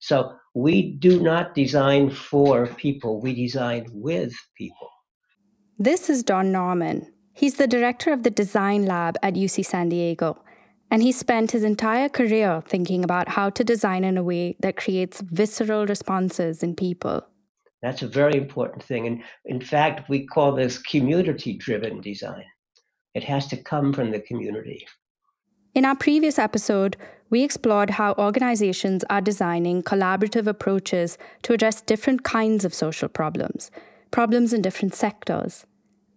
So we do not design for people, we design with people. This is Don Norman. He's the director of the design lab at UC San Diego, and he spent his entire career thinking about how to design in a way that creates visceral responses in people. That's a very important thing. And in fact, we call this community driven design. It has to come from the community. In our previous episode, we explored how organizations are designing collaborative approaches to address different kinds of social problems, problems in different sectors.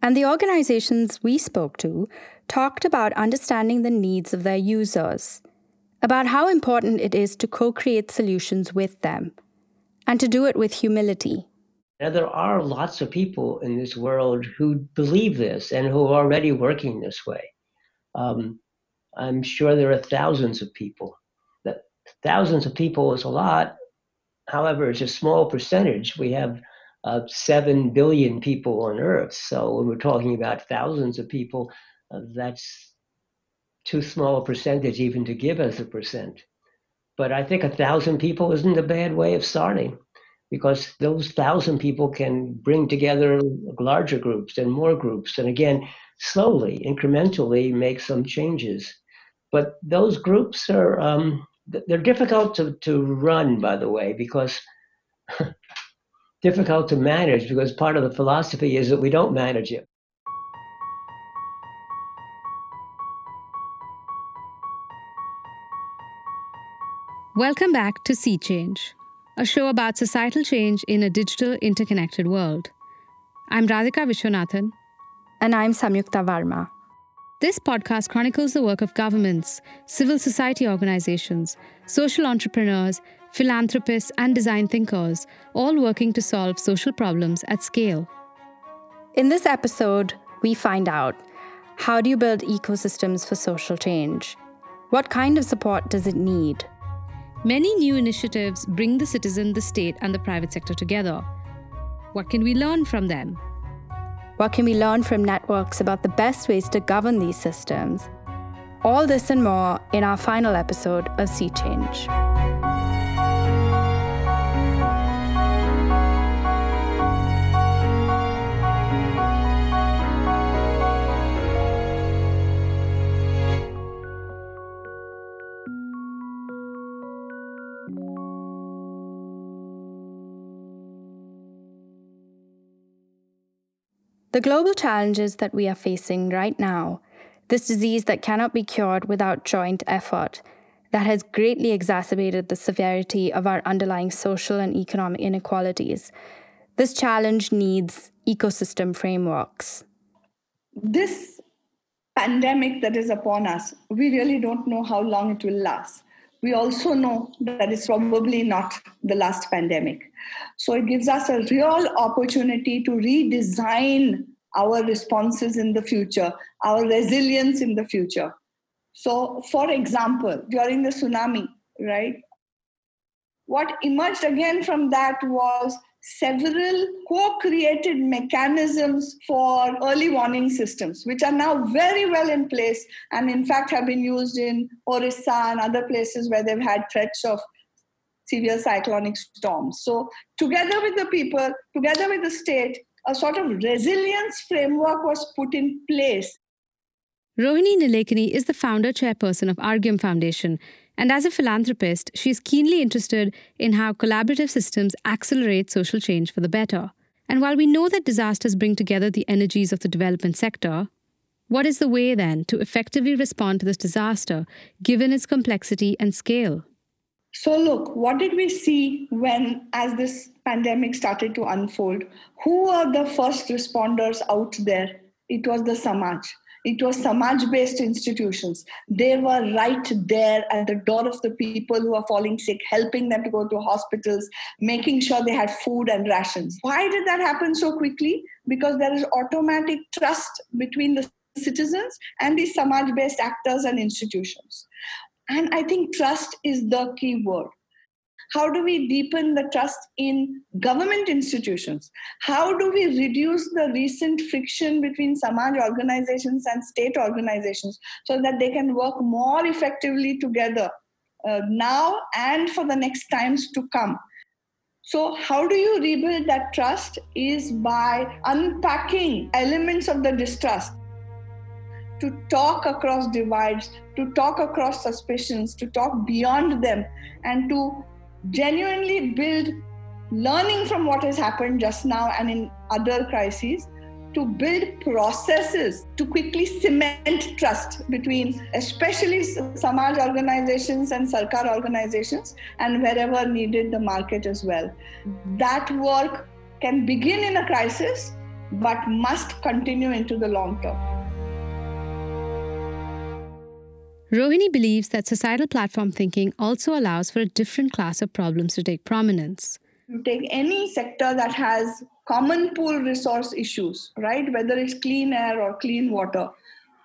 And the organizations we spoke to talked about understanding the needs of their users, about how important it is to co create solutions with them, and to do it with humility. Now, there are lots of people in this world who believe this and who are already working this way. Um, I'm sure there are thousands of people. That thousands of people is a lot. However, it's a small percentage. We have uh, seven billion people on Earth. So when we're talking about thousands of people, uh, that's too small a percentage even to give as a percent. But I think a thousand people isn't a bad way of starting because those thousand people can bring together larger groups and more groups and again slowly incrementally make some changes but those groups are um, they're difficult to, to run by the way because difficult to manage because part of the philosophy is that we don't manage it Welcome back to Sea Change a show about societal change in a digital interconnected world. I'm Radhika Vishwanathan. And I'm Samyukta Varma. This podcast chronicles the work of governments, civil society organizations, social entrepreneurs, philanthropists, and design thinkers, all working to solve social problems at scale. In this episode, we find out how do you build ecosystems for social change? What kind of support does it need? Many new initiatives bring the citizen, the state, and the private sector together. What can we learn from them? What can we learn from networks about the best ways to govern these systems? All this and more in our final episode of Sea Change. The global challenges that we are facing right now, this disease that cannot be cured without joint effort, that has greatly exacerbated the severity of our underlying social and economic inequalities. This challenge needs ecosystem frameworks. This pandemic that is upon us, we really don't know how long it will last. We also know that it's probably not the last pandemic. So it gives us a real opportunity to redesign our responses in the future, our resilience in the future. So, for example, during the tsunami, right, what emerged again from that was several co created mechanisms for early warning systems, which are now very well in place and, in fact, have been used in Orissa and other places where they've had threats of severe cyclonic storms. So, together with the people, together with the state, a sort of resilience framework was put in place. Rohini Nilekani is the founder chairperson of Arghyam Foundation, and as a philanthropist, she is keenly interested in how collaborative systems accelerate social change for the better. And while we know that disasters bring together the energies of the development sector, what is the way then to effectively respond to this disaster given its complexity and scale? So, look, what did we see when, as this pandemic started to unfold? Who were the first responders out there? It was the Samaj. It was Samaj based institutions. They were right there at the door of the people who are falling sick, helping them to go to hospitals, making sure they had food and rations. Why did that happen so quickly? Because there is automatic trust between the citizens and the Samaj based actors and institutions. And I think trust is the key word. How do we deepen the trust in government institutions? How do we reduce the recent friction between Samaj organizations and state organizations so that they can work more effectively together uh, now and for the next times to come. So, how do you rebuild that trust? Is by unpacking elements of the distrust, to talk across divides, to talk across suspicions, to talk beyond them, and to genuinely build learning from what has happened just now and in other crises to build processes to quickly cement trust between especially samaj organizations and sarkar organizations and wherever needed the market as well. That work can begin in a crisis but must continue into the long term Rohini believes that societal platform thinking also allows for a different class of problems to take prominence. Take any sector that has common pool resource issues, right? Whether it's clean air or clean water.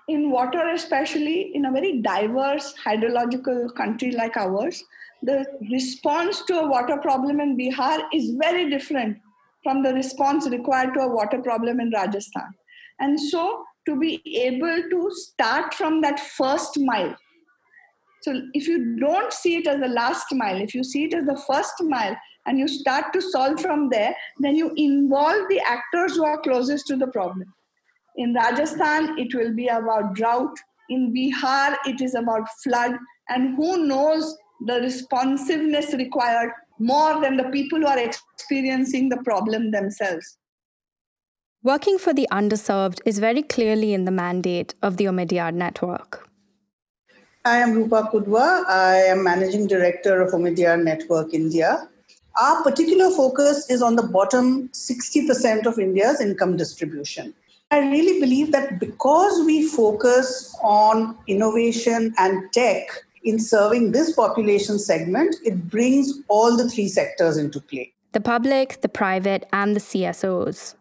In water, especially in a very diverse hydrological country like ours, the response to a water problem in Bihar is very different from the response required to a water problem in Rajasthan. And so, to be able to start from that first mile. So, if you don't see it as the last mile, if you see it as the first mile, and you start to solve from there, then you involve the actors who are closest to the problem. In Rajasthan, it will be about drought. In Bihar, it is about flood. And who knows the responsiveness required more than the people who are experiencing the problem themselves. Working for the underserved is very clearly in the mandate of the Omidyar Network. I am Roopa Kudva. I am Managing Director of Omidyar Network India. Our particular focus is on the bottom 60% of India's income distribution. I really believe that because we focus on innovation and tech in serving this population segment, it brings all the three sectors into play the public, the private, and the CSOs.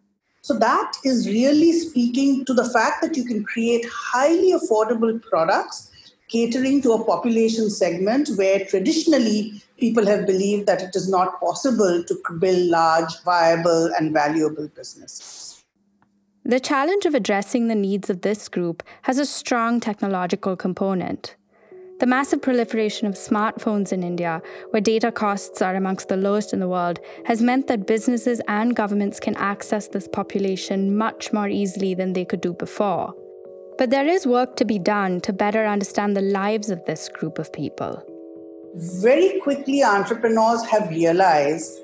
So, that is really speaking to the fact that you can create highly affordable products catering to a population segment where traditionally people have believed that it is not possible to build large, viable, and valuable businesses. The challenge of addressing the needs of this group has a strong technological component. The massive proliferation of smartphones in India, where data costs are amongst the lowest in the world, has meant that businesses and governments can access this population much more easily than they could do before. But there is work to be done to better understand the lives of this group of people very quickly entrepreneurs have realized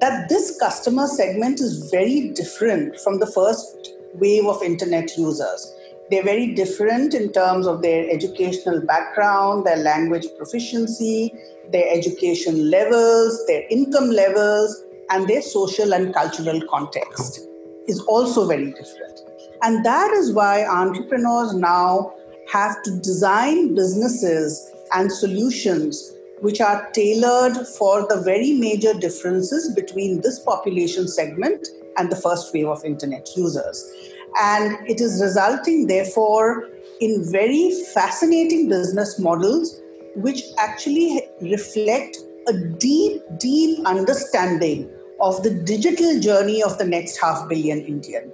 that this customer segment is very different from the first wave of internet users. They're very different in terms of their educational background, their language proficiency, their education levels, their income levels, and their social and cultural context is also very different. And that is why entrepreneurs now have to design businesses and solutions which are tailored for the very major differences between this population segment and the first wave of internet users. And it is resulting, therefore, in very fascinating business models which actually reflect a deep, deep understanding of the digital journey of the next half billion Indian.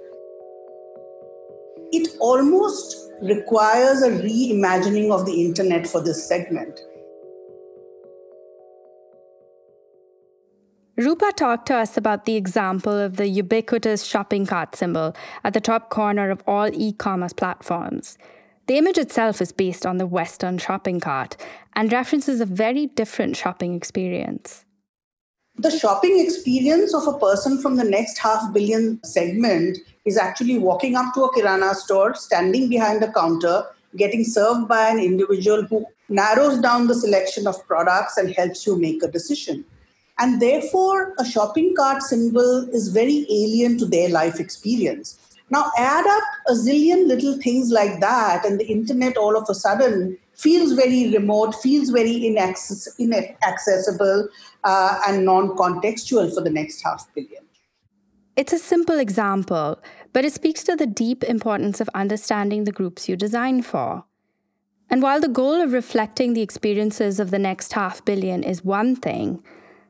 It almost requires a reimagining of the internet for this segment. Roopa talked to us about the example of the ubiquitous shopping cart symbol at the top corner of all e commerce platforms. The image itself is based on the Western shopping cart and references a very different shopping experience. The shopping experience of a person from the next half billion segment is actually walking up to a Kirana store, standing behind a counter, getting served by an individual who narrows down the selection of products and helps you make a decision. And therefore, a shopping cart symbol is very alien to their life experience. Now, add up a zillion little things like that, and the internet all of a sudden feels very remote, feels very inaccess- inaccessible, uh, and non contextual for the next half billion. It's a simple example, but it speaks to the deep importance of understanding the groups you design for. And while the goal of reflecting the experiences of the next half billion is one thing,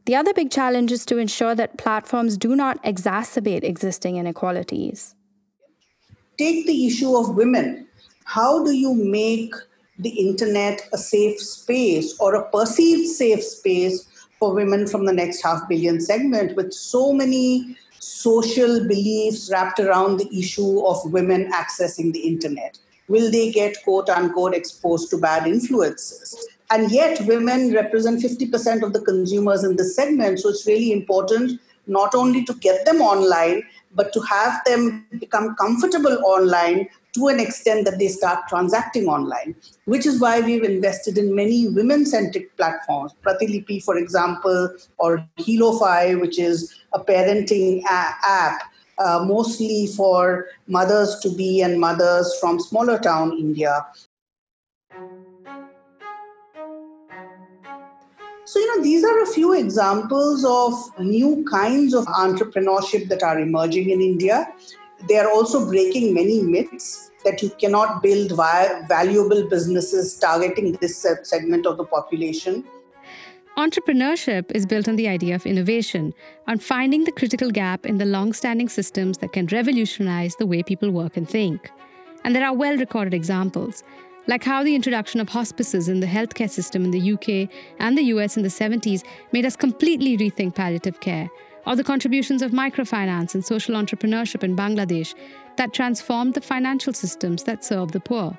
the other big challenge is to ensure that platforms do not exacerbate existing inequalities. Take the issue of women. How do you make the internet a safe space or a perceived safe space for women from the next half billion segment with so many social beliefs wrapped around the issue of women accessing the internet? Will they get quote unquote exposed to bad influences? And yet, women represent 50% of the consumers in this segment. So it's really important not only to get them online, but to have them become comfortable online to an extent that they start transacting online, which is why we've invested in many women centric platforms. Pratilipi, for example, or Healofy, which is a parenting app. Uh, mostly for mothers to be and mothers from smaller town India. So, you know, these are a few examples of new kinds of entrepreneurship that are emerging in India. They are also breaking many myths that you cannot build valuable businesses targeting this segment of the population. Entrepreneurship is built on the idea of innovation, on finding the critical gap in the long standing systems that can revolutionize the way people work and think. And there are well recorded examples like how the introduction of hospices in the healthcare system in the UK and the US in the 70s made us completely rethink palliative care, or the contributions of microfinance and social entrepreneurship in Bangladesh that transformed the financial systems that serve the poor.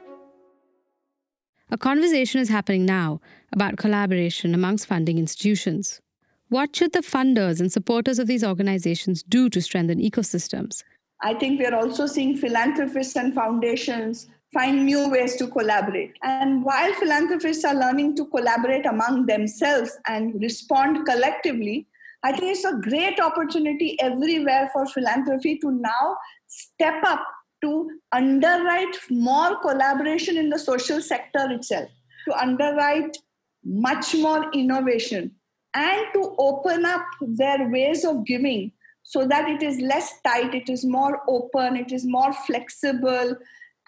A conversation is happening now about collaboration amongst funding institutions. What should the funders and supporters of these organizations do to strengthen ecosystems? I think we are also seeing philanthropists and foundations find new ways to collaborate. And while philanthropists are learning to collaborate among themselves and respond collectively, I think it's a great opportunity everywhere for philanthropy to now step up to underwrite more collaboration in the social sector itself, to underwrite much more innovation, and to open up their ways of giving so that it is less tight, it is more open, it is more flexible,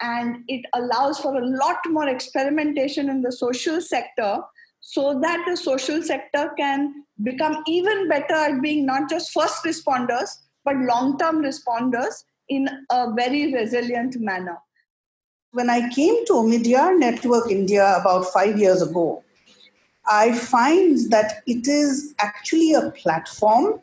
and it allows for a lot more experimentation in the social sector so that the social sector can become even better at being not just first responders but long term responders in a very resilient manner. When I came to Omidyar Network India about five years ago, I find that it is actually a platform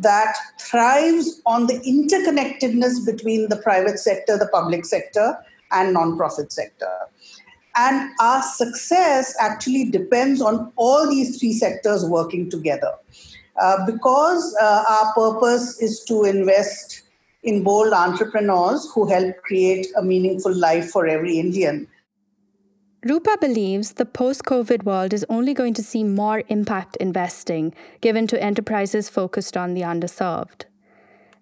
that thrives on the interconnectedness between the private sector, the public sector, and nonprofit sector. And our success actually depends on all these three sectors working together. Uh, because uh, our purpose is to invest in bold entrepreneurs who help create a meaningful life for every Indian. Roopa believes the post COVID world is only going to see more impact investing given to enterprises focused on the underserved.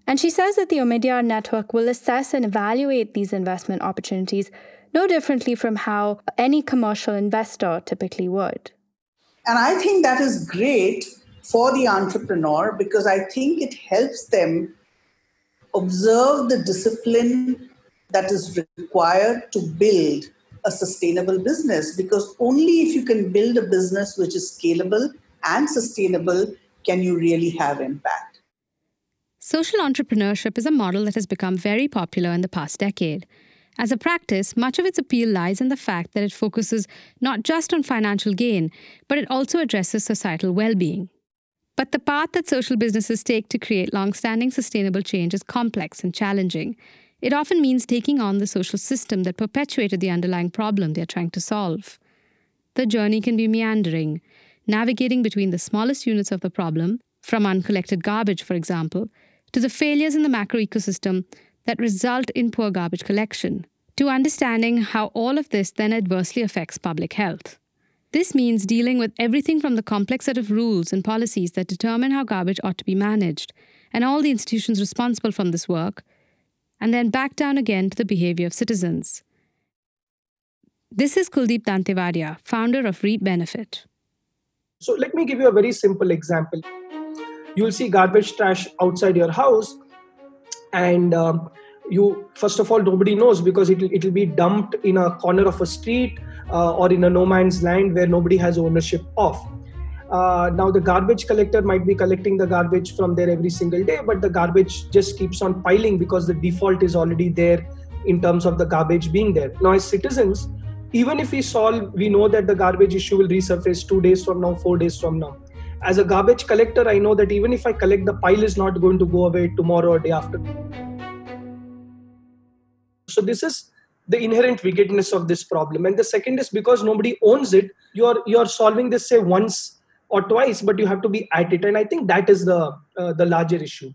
And she says that the Omidyar network will assess and evaluate these investment opportunities no differently from how any commercial investor typically would. And I think that is great for the entrepreneur because I think it helps them observe the discipline that is required to build a sustainable business because only if you can build a business which is scalable and sustainable can you really have impact. Social entrepreneurship is a model that has become very popular in the past decade. As a practice, much of its appeal lies in the fact that it focuses not just on financial gain, but it also addresses societal well being. But the path that social businesses take to create long standing sustainable change is complex and challenging, it often means taking on the social system that perpetuated the underlying problem they're trying to solve. The journey can be meandering, navigating between the smallest units of the problem, from uncollected garbage, for example, to the failures in the macro ecosystem that result in poor garbage collection, to understanding how all of this then adversely affects public health. This means dealing with everything from the complex set of rules and policies that determine how garbage ought to be managed, and all the institutions responsible for this work, and then back down again to the behavior of citizens. This is Kuldeep Dantewadia, founder of Reap Benefit. So, let me give you a very simple example. You'll see garbage trash outside your house, and um, you, first of all, nobody knows because it will be dumped in a corner of a street uh, or in a no man's land where nobody has ownership of uh, now the garbage collector might be collecting the garbage from there every single day but the garbage just keeps on piling because the default is already there in terms of the garbage being there now as citizens even if we solve, we know that the garbage issue will resurface two days from now, four days from now. As a garbage collector, I know that even if I collect, the pile is not going to go away tomorrow or day after. So this is the inherent wickedness of this problem. And the second is because nobody owns it, you're you're solving this say once or twice, but you have to be at it. And I think that is the uh, the larger issue.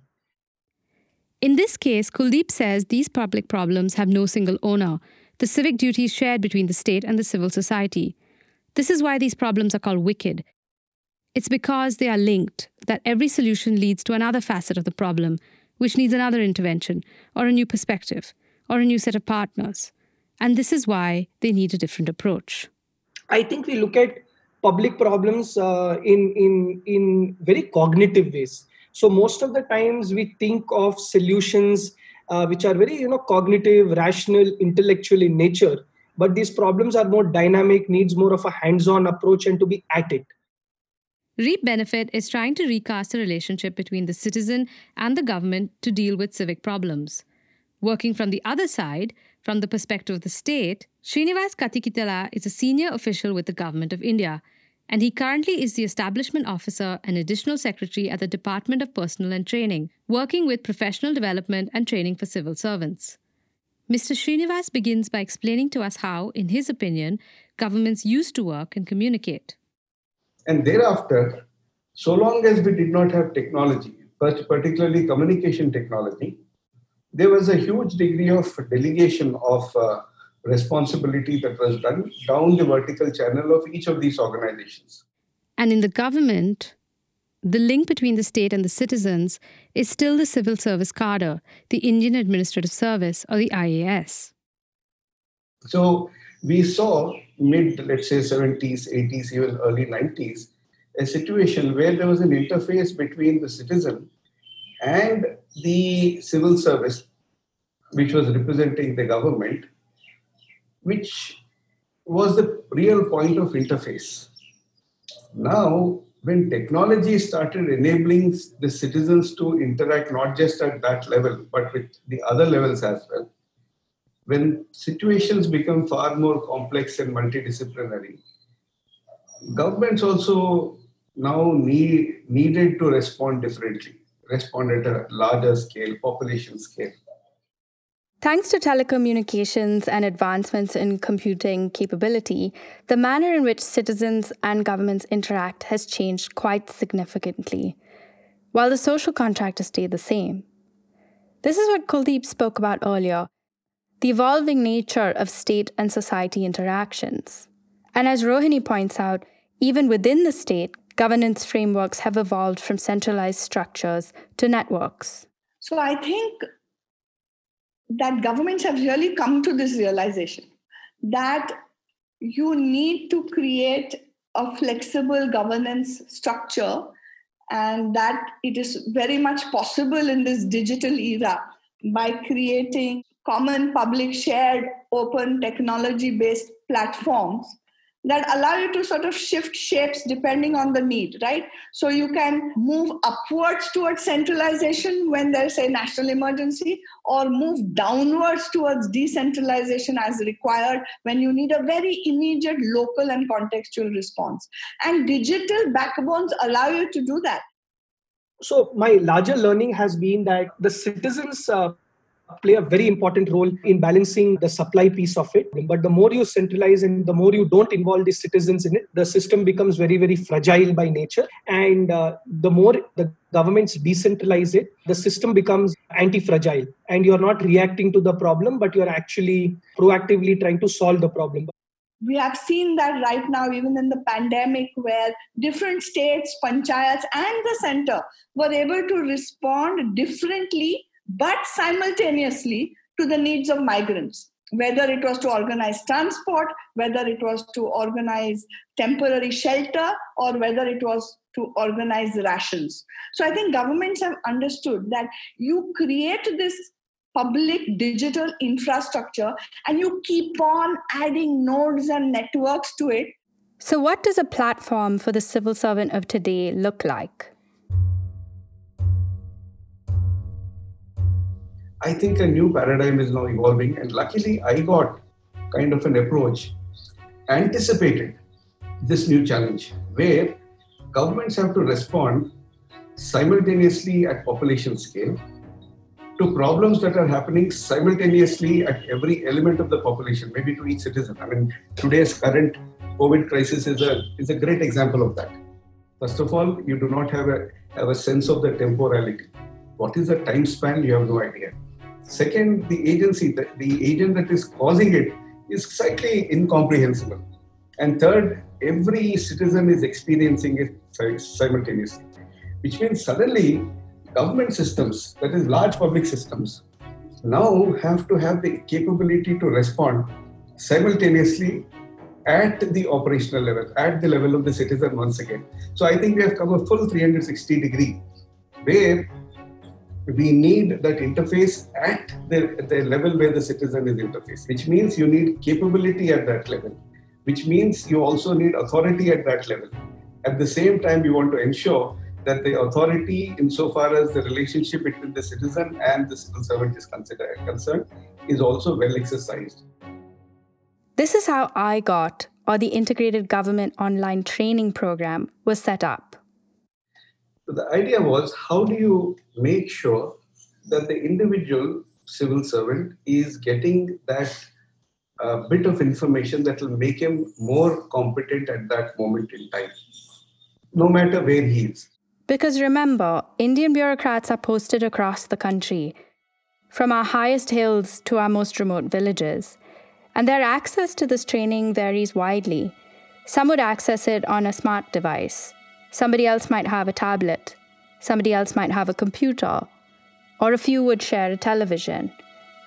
In this case, Kuldeep says these public problems have no single owner. The civic duty is shared between the state and the civil society. This is why these problems are called wicked. It's because they are linked that every solution leads to another facet of the problem, which needs another intervention, or a new perspective, or a new set of partners. And this is why they need a different approach. I think we look at public problems uh, in, in, in very cognitive ways. So most of the times we think of solutions uh, which are very you know cognitive, rational, intellectual in nature. But these problems are more dynamic, needs more of a hands-on approach and to be at it. Reap Benefit is trying to recast the relationship between the citizen and the government to deal with civic problems. Working from the other side, from the perspective of the state, Srinivas Kathikithala is a senior official with the Government of India and he currently is the establishment officer and additional secretary at the Department of Personnel and Training, working with professional development and training for civil servants. Mr. Srinivas begins by explaining to us how, in his opinion, governments used to work and communicate. And thereafter, so long as we did not have technology, particularly communication technology, there was a huge degree of delegation of uh, responsibility that was done down the vertical channel of each of these organizations. And in the government, the link between the state and the citizens is still the civil service cadre, the Indian Administrative Service, or the IAS. So we saw mid, let's say, 70s, 80s, even early 90s, a situation where there was an interface between the citizen and the civil service, which was representing the government, which was the real point of interface. Now, when technology started enabling the citizens to interact not just at that level, but with the other levels as well, when situations become far more complex and multidisciplinary, governments also now need, needed to respond differently, respond at a larger scale, population scale. Thanks to telecommunications and advancements in computing capability, the manner in which citizens and governments interact has changed quite significantly, while the social contract has stayed the same. This is what Kuldeep spoke about earlier the evolving nature of state and society interactions. And as Rohini points out, even within the state, governance frameworks have evolved from centralized structures to networks. So I think that governments have really come to this realization that you need to create a flexible governance structure and that it is very much possible in this digital era by creating common public shared open technology based platforms that allow you to sort of shift shapes depending on the need, right? So you can move upwards towards centralization when there's a national emergency, or move downwards towards decentralization as required when you need a very immediate local and contextual response. And digital backbones allow you to do that. So, my larger learning has been that the citizens' uh, play a very important role in balancing the supply piece of it. But the more you centralize and the more you don't involve the citizens in it, the system becomes very, very fragile by nature. And uh, the more the governments decentralize it, the system becomes anti fragile. And you're not reacting to the problem, but you're actually proactively trying to solve the problem. We have seen that right now, even in the pandemic, where different states, panchayats, and the center were able to respond differently but simultaneously to the needs of migrants whether it was to organize transport, whether it was to organize temporary shelter, or whether it was to organize rations. So I think governments have understood that you create this public digital infrastructure and you keep on adding nodes and networks to it. So, what does a platform for the civil servant of today look like? I think a new paradigm is now evolving, and luckily, iGOT kind of an approach anticipated this new challenge where governments have to respond simultaneously at population scale to problems that are happening simultaneously at every element of the population, maybe to each citizen. I mean, today's current COVID crisis is a, is a great example of that. First of all, you do not have a, have a sense of the temporality. What is the time span? You have no idea. Second, the agency, the, the agent that is causing it is slightly incomprehensible. And third, every citizen is experiencing it simultaneously, which means suddenly government systems, that is, large public systems, now have to have the capability to respond simultaneously at the operational level, at the level of the citizen once again. So I think we have come a full 360 degree where we need that interface at the, the level where the citizen is interfacing, which means you need capability at that level, which means you also need authority at that level. At the same time, you want to ensure that the authority, insofar as the relationship between the citizen and the civil servant is considered, concerned, is also well exercised. This is how iGOT, or the Integrated Government Online Training Program, was set up. So the idea was how do you make sure that the individual civil servant is getting that uh, bit of information that will make him more competent at that moment in time, no matter where he is. Because remember, Indian bureaucrats are posted across the country, from our highest hills to our most remote villages, and their access to this training varies widely. Some would access it on a smart device, somebody else might have a tablet, somebody else might have a computer, or a few would share a television.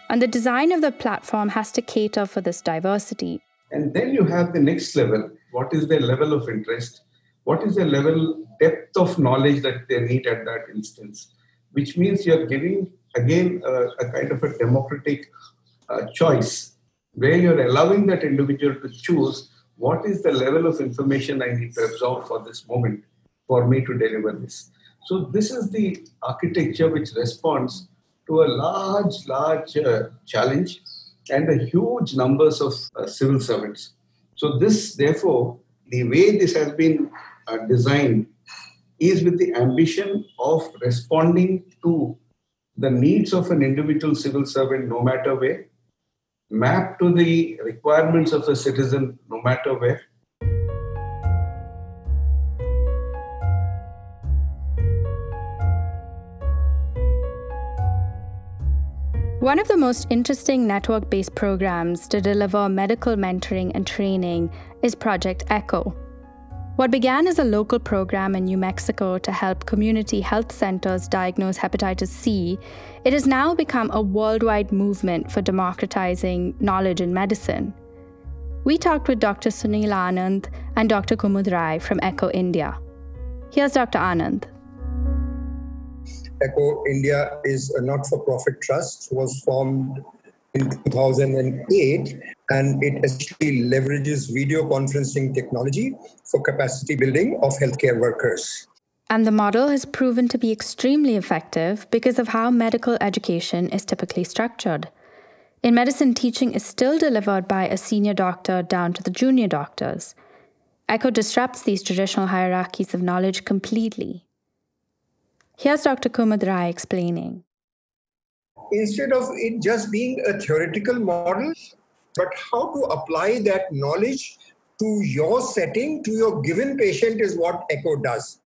And the design of the platform has to cater for this diversity. And then you have the next level what is their level of interest? what is the level depth of knowledge that they need at that instance which means you're giving again a, a kind of a democratic uh, choice where you're allowing that individual to choose what is the level of information i need to absorb for this moment for me to deliver this so this is the architecture which responds to a large large uh, challenge and a huge numbers of uh, civil servants so this therefore the way this has been uh, designed is with the ambition of responding to the needs of an individual civil servant no matter where, map to the requirements of a citizen no matter where. One of the most interesting network based programs to deliver medical mentoring and training is Project ECHO. What began as a local program in New Mexico to help community health centers diagnose hepatitis C, it has now become a worldwide movement for democratizing knowledge in medicine. We talked with Dr. Sunil Anand and Dr. Kumud Rai from ECHO India. Here's Dr. Anand. ECHO India is a not for profit trust, was formed in 2008 and it actually leverages video conferencing technology for capacity building of healthcare workers. And the model has proven to be extremely effective because of how medical education is typically structured. In medicine, teaching is still delivered by a senior doctor down to the junior doctors. ECHO disrupts these traditional hierarchies of knowledge completely. Here's Dr. Kumud Rai explaining instead of it just being a theoretical model, but how to apply that knowledge to your setting, to your given patient is what ECHO does.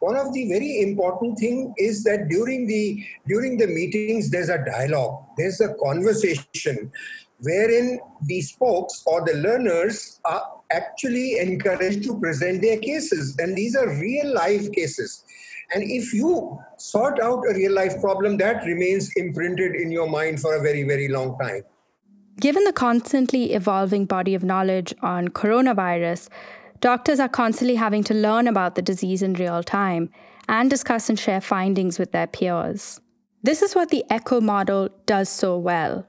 One of the very important thing is that during the during the meetings there's a dialogue, there's a conversation wherein the spokes or the learners are actually encouraged to present their cases and these are real life cases and if you sort out a real life problem, that remains imprinted in your mind for a very, very long time. Given the constantly evolving body of knowledge on coronavirus, doctors are constantly having to learn about the disease in real time and discuss and share findings with their peers. This is what the ECHO model does so well.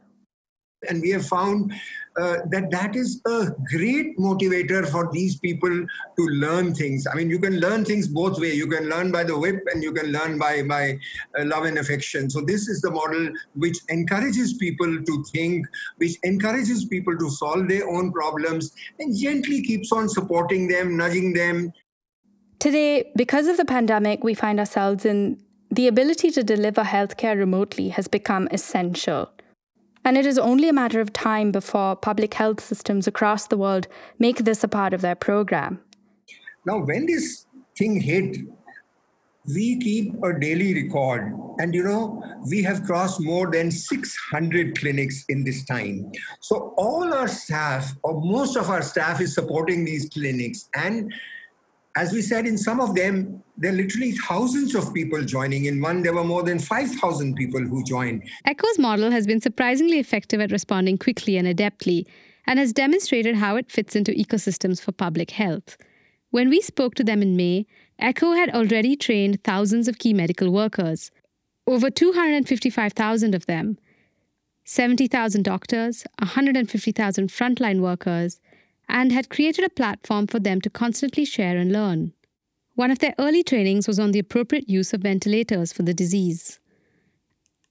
And we have found uh, that that is a great motivator for these people to learn things. I mean, you can learn things both way. You can learn by the whip, and you can learn by by uh, love and affection. So this is the model which encourages people to think, which encourages people to solve their own problems, and gently keeps on supporting them, nudging them. Today, because of the pandemic, we find ourselves in the ability to deliver healthcare remotely has become essential. And it is only a matter of time before public health systems across the world make this a part of their program. Now, when this thing hit, we keep a daily record. And you know, we have crossed more than 600 clinics in this time. So, all our staff, or most of our staff, is supporting these clinics. And as we said, in some of them, there are literally thousands of people joining. In one, there were more than 5,000 people who joined. Echo's model has been surprisingly effective at responding quickly and adeptly, and has demonstrated how it fits into ecosystems for public health. When we spoke to them in May, Echo had already trained thousands of key medical workers, over 255,000 of them, 70,000 doctors, 150,000 frontline workers, and had created a platform for them to constantly share and learn. One of their early trainings was on the appropriate use of ventilators for the disease.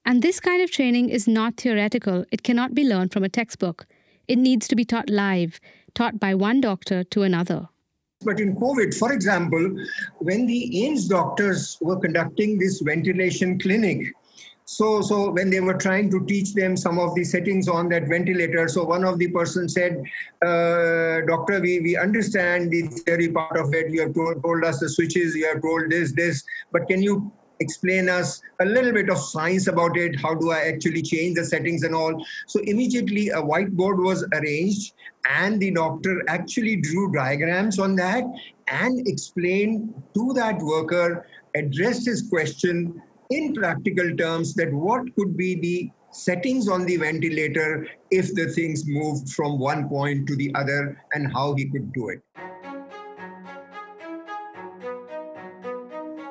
And this kind of training is not theoretical, it cannot be learned from a textbook. It needs to be taught live, taught by one doctor to another. But in COVID, for example, when the AIIMS doctors were conducting this ventilation clinic, so, so when they were trying to teach them some of the settings on that ventilator, so one of the person said, uh, "Doctor, we, we understand the theory part of it. You have told, told us the switches. You have told this, this. But can you explain us a little bit of science about it? How do I actually change the settings and all?" So immediately a whiteboard was arranged, and the doctor actually drew diagrams on that and explained to that worker, addressed his question in practical terms that what could be the settings on the ventilator if the things moved from one point to the other and how he could do it.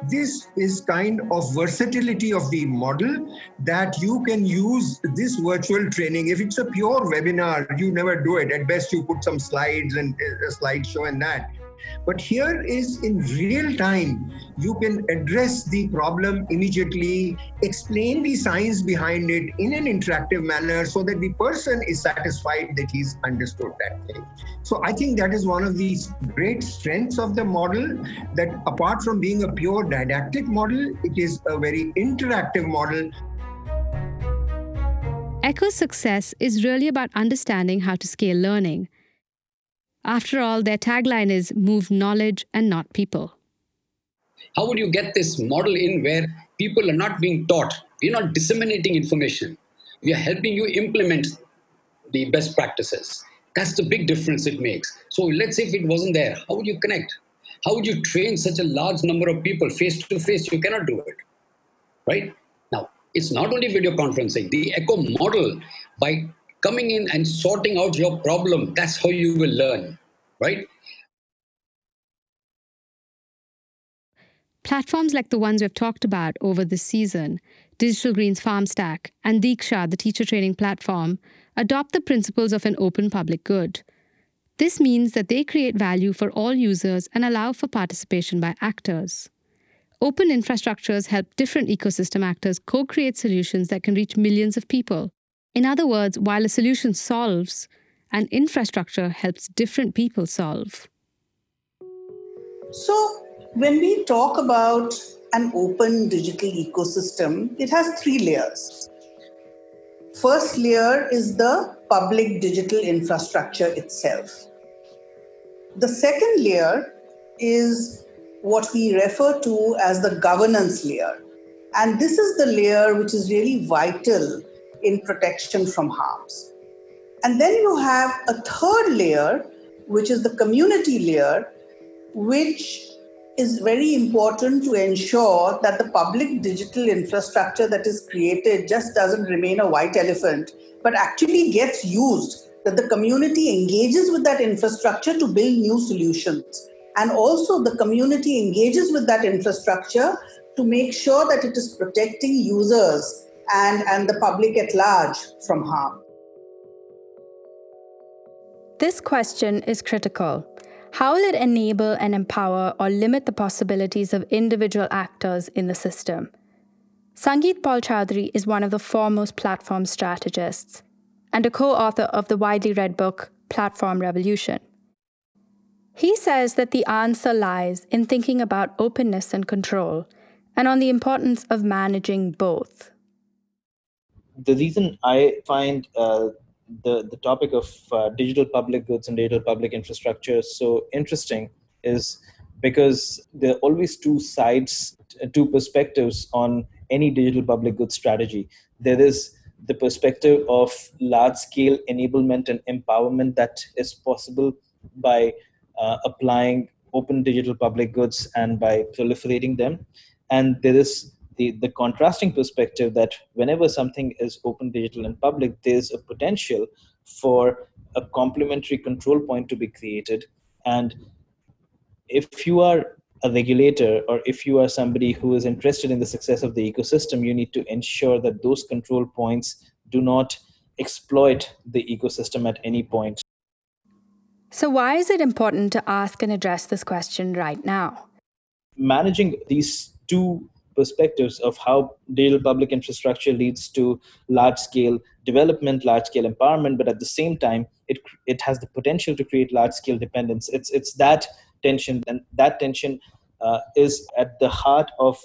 This is kind of versatility of the model that you can use this virtual training. If it's a pure webinar, you never do it. At best, you put some slides and uh, a slideshow and that. But here is in real time, you can address the problem immediately, explain the science behind it in an interactive manner so that the person is satisfied that he's understood that thing. So I think that is one of these great strengths of the model that apart from being a pure didactic model, it is a very interactive model. Echo's success is really about understanding how to scale learning after all, their tagline is move knowledge and not people. How would you get this model in where people are not being taught? We're not disseminating information. We are helping you implement the best practices. That's the big difference it makes. So let's say if it wasn't there, how would you connect? How would you train such a large number of people face to face? You cannot do it. Right? Now, it's not only video conferencing. The ECHO model, by coming in and sorting out your problem. That's how you will learn, right? Platforms like the ones we've talked about over this season, Digital Green's FarmStack and Diksha, the teacher training platform, adopt the principles of an open public good. This means that they create value for all users and allow for participation by actors. Open infrastructures help different ecosystem actors co create solutions that can reach millions of people. In other words, while a solution solves, an infrastructure helps different people solve. So, when we talk about an open digital ecosystem, it has three layers. First layer is the public digital infrastructure itself. The second layer is what we refer to as the governance layer. And this is the layer which is really vital in protection from harms. And then you have a third layer, which is the community layer, which is very important to ensure that the public digital infrastructure that is created just doesn't remain a white elephant, but actually gets used, that the community engages with that infrastructure to build new solutions. And also, the community engages with that infrastructure to make sure that it is protecting users and, and the public at large from harm. This question is critical. How will it enable and empower or limit the possibilities of individual actors in the system? Sangeet Paul Choudary is one of the foremost platform strategists and a co author of the widely read book Platform Revolution. He says that the answer lies in thinking about openness and control and on the importance of managing both. The reason I find uh, the, the topic of uh, digital public goods and digital public infrastructure so interesting is because there are always two sides, two perspectives on any digital public goods strategy. There is the perspective of large scale enablement and empowerment that is possible by uh, applying open digital public goods and by proliferating them. And there is the, the contrasting perspective that whenever something is open digital and public, there's a potential for a complementary control point to be created. And if you are a regulator or if you are somebody who is interested in the success of the ecosystem, you need to ensure that those control points do not exploit the ecosystem at any point. So, why is it important to ask and address this question right now? Managing these two perspectives of how digital public infrastructure leads to large scale development, large scale empowerment, but at the same time, it, it has the potential to create large scale dependence. It's, it's that tension, and that tension uh, is at the heart of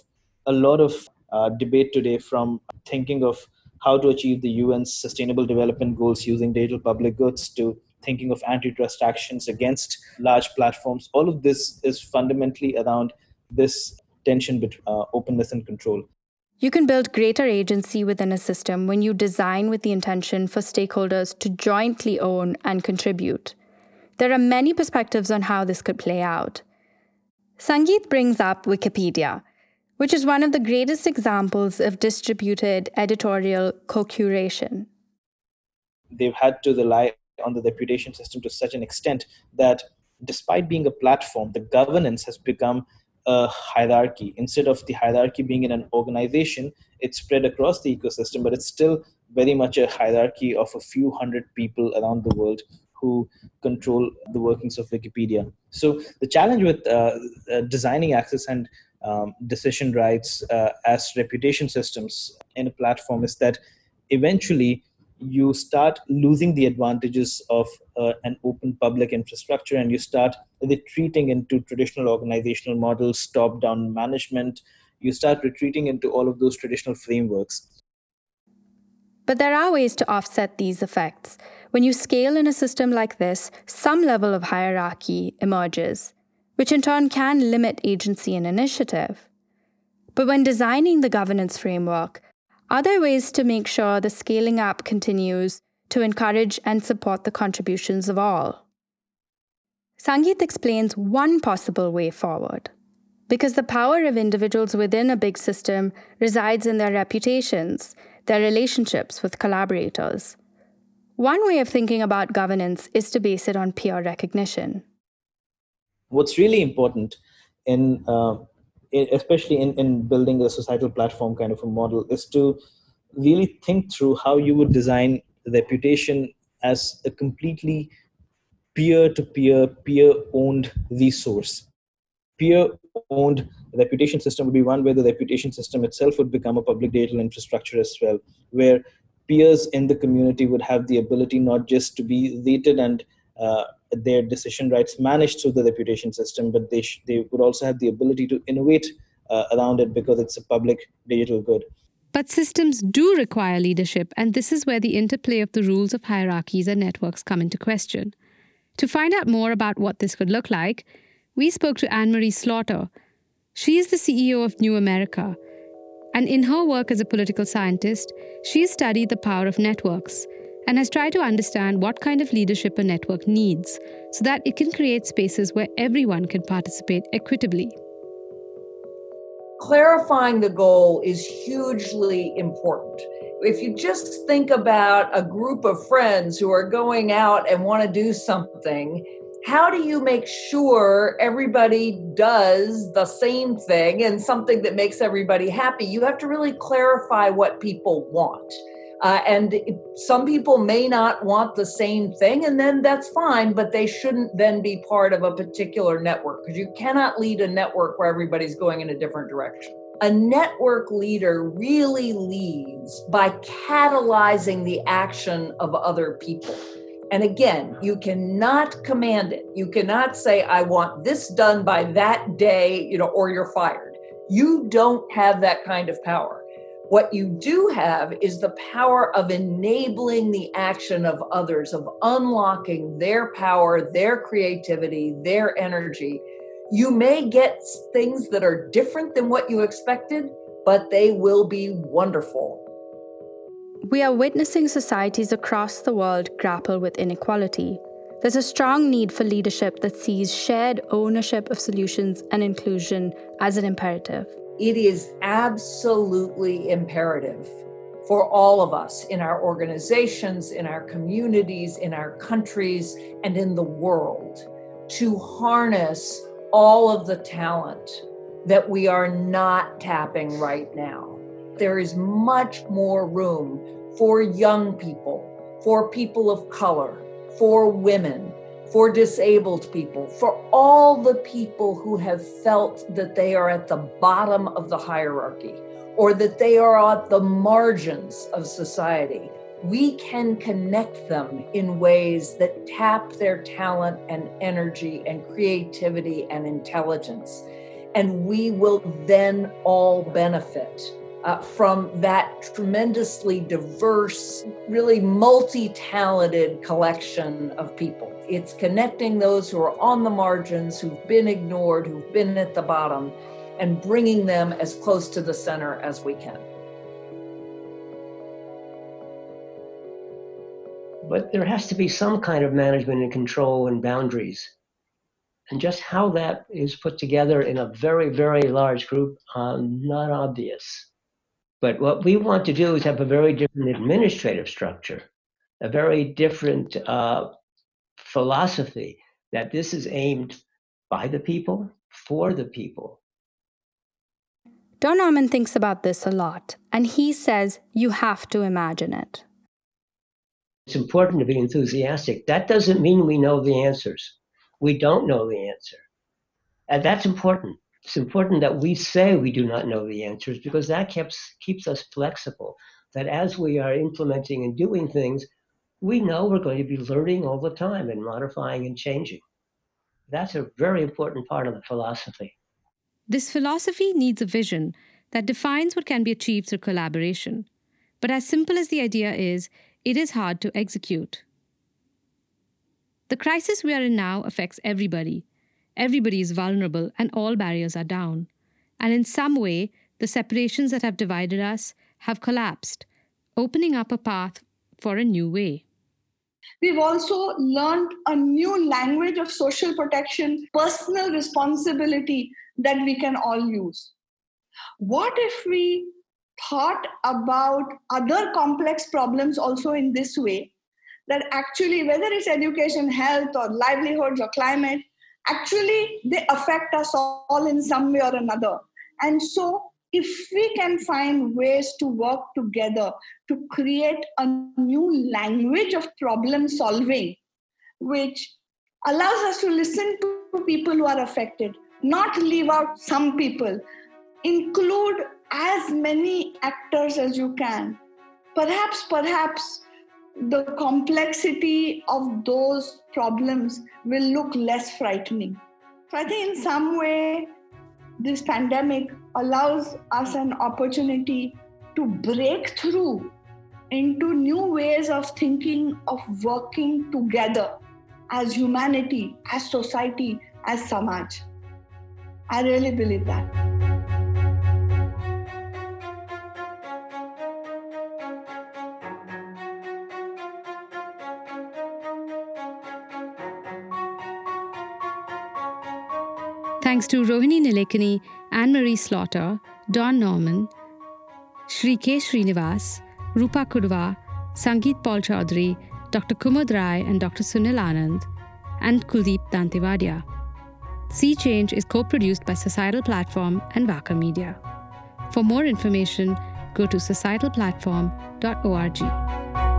a lot of uh, debate today from thinking of how to achieve the UN's sustainable development goals using digital public goods to thinking of antitrust actions against large platforms. All of this is fundamentally around this tension between uh, openness and control. You can build greater agency within a system when you design with the intention for stakeholders to jointly own and contribute. There are many perspectives on how this could play out. Sangeet brings up Wikipedia, which is one of the greatest examples of distributed editorial co curation. They've had to rely on the reputation system to such an extent that despite being a platform, the governance has become a hierarchy. Instead of the hierarchy being in an organization, it's spread across the ecosystem, but it's still very much a hierarchy of a few hundred people around the world who control the workings of Wikipedia. So the challenge with uh, uh, designing access and um, decision rights uh, as reputation systems in a platform is that eventually you start losing the advantages of uh, an open public infrastructure and you start retreating into traditional organizational models, top down management. You start retreating into all of those traditional frameworks. But there are ways to offset these effects. When you scale in a system like this, some level of hierarchy emerges, which in turn can limit agency and initiative. But when designing the governance framework, are there ways to make sure the scaling up continues to encourage and support the contributions of all? Sangeet explains one possible way forward. Because the power of individuals within a big system resides in their reputations, their relationships with collaborators. One way of thinking about governance is to base it on peer recognition. What's really important in uh, especially in, in building a societal platform kind of a model is to really think through how you would design reputation as a completely peer-to-peer peer-owned resource. Peer-owned reputation system would be one where the reputation system itself would become a public digital infrastructure as well where peers in the community would have the ability not just to be rated and uh, their decision rights managed through the reputation system, but they, sh- they would also have the ability to innovate uh, around it because it's a public digital good. But systems do require leadership, and this is where the interplay of the rules of hierarchies and networks come into question. To find out more about what this could look like, we spoke to Anne Marie Slaughter. She is the CEO of New America, and in her work as a political scientist, she studied the power of networks and has tried to understand what kind of leadership a network needs so that it can create spaces where everyone can participate equitably. Clarifying the goal is hugely important. If you just think about a group of friends who are going out and want to do something, how do you make sure everybody does the same thing and something that makes everybody happy? You have to really clarify what people want. Uh, and some people may not want the same thing, and then that's fine, but they shouldn't then be part of a particular network because you cannot lead a network where everybody's going in a different direction. A network leader really leads by catalyzing the action of other people. And again, you cannot command it. You cannot say, I want this done by that day, you know, or you're fired. You don't have that kind of power. What you do have is the power of enabling the action of others, of unlocking their power, their creativity, their energy. You may get things that are different than what you expected, but they will be wonderful. We are witnessing societies across the world grapple with inequality. There's a strong need for leadership that sees shared ownership of solutions and inclusion as an imperative it is absolutely imperative for all of us in our organizations, in our communities, in our countries, and in the world to harness all of the talent that we are not tapping right now. There is much more room for young people, for people of color, for women, for disabled people, for all the people who have felt that they are at the bottom of the hierarchy or that they are at the margins of society. We can connect them in ways that tap their talent and energy and creativity and intelligence. And we will then all benefit uh, from that tremendously diverse, really multi talented collection of people. It's connecting those who are on the margins, who've been ignored, who've been at the bottom, and bringing them as close to the center as we can. But there has to be some kind of management and control and boundaries. And just how that is put together in a very, very large group, uh, not obvious. But what we want to do is have a very different administrative structure, a very different uh, philosophy that this is aimed by the people, for the people. Don Norman thinks about this a lot, and he says you have to imagine it. It's important to be enthusiastic. That doesn't mean we know the answers. We don't know the answer. And that's important it's important that we say we do not know the answers because that keeps keeps us flexible. That as we are implementing and doing things, we know we're going to be learning all the time and modifying and changing. That's a very important part of the philosophy. This philosophy needs a vision that defines what can be achieved through collaboration. But as simple as the idea is, it is hard to execute. The crisis we are in now affects everybody, everybody is vulnerable and all barriers are down. And in some way, the separations that have divided us have collapsed, opening up a path for a new way. We've also learned a new language of social protection, personal responsibility that we can all use. What if we thought about other complex problems also in this way? That actually, whether it's education, health, or livelihoods or climate, actually they affect us all in some way or another. And so, if we can find ways to work together to create a new language of problem solving, which allows us to listen to people who are affected, not leave out some people, include as many actors as you can. Perhaps, perhaps the complexity of those problems will look less frightening. So I think in some way, this pandemic allows us an opportunity to break through into new ways of thinking, of working together as humanity, as society, as Samaj. I really believe that. Thanks to Rohini Nilekani, Anne Marie Slaughter, Don Norman, Sri K. Srinivas, Roopa Kudva, Sangeet Paul Choudary, Dr. Kumud Rai, and Dr. Sunil Anand, and Kuldeep Dantewadia. Sea Change is co produced by Societal Platform and Vaka Media. For more information, go to societalplatform.org.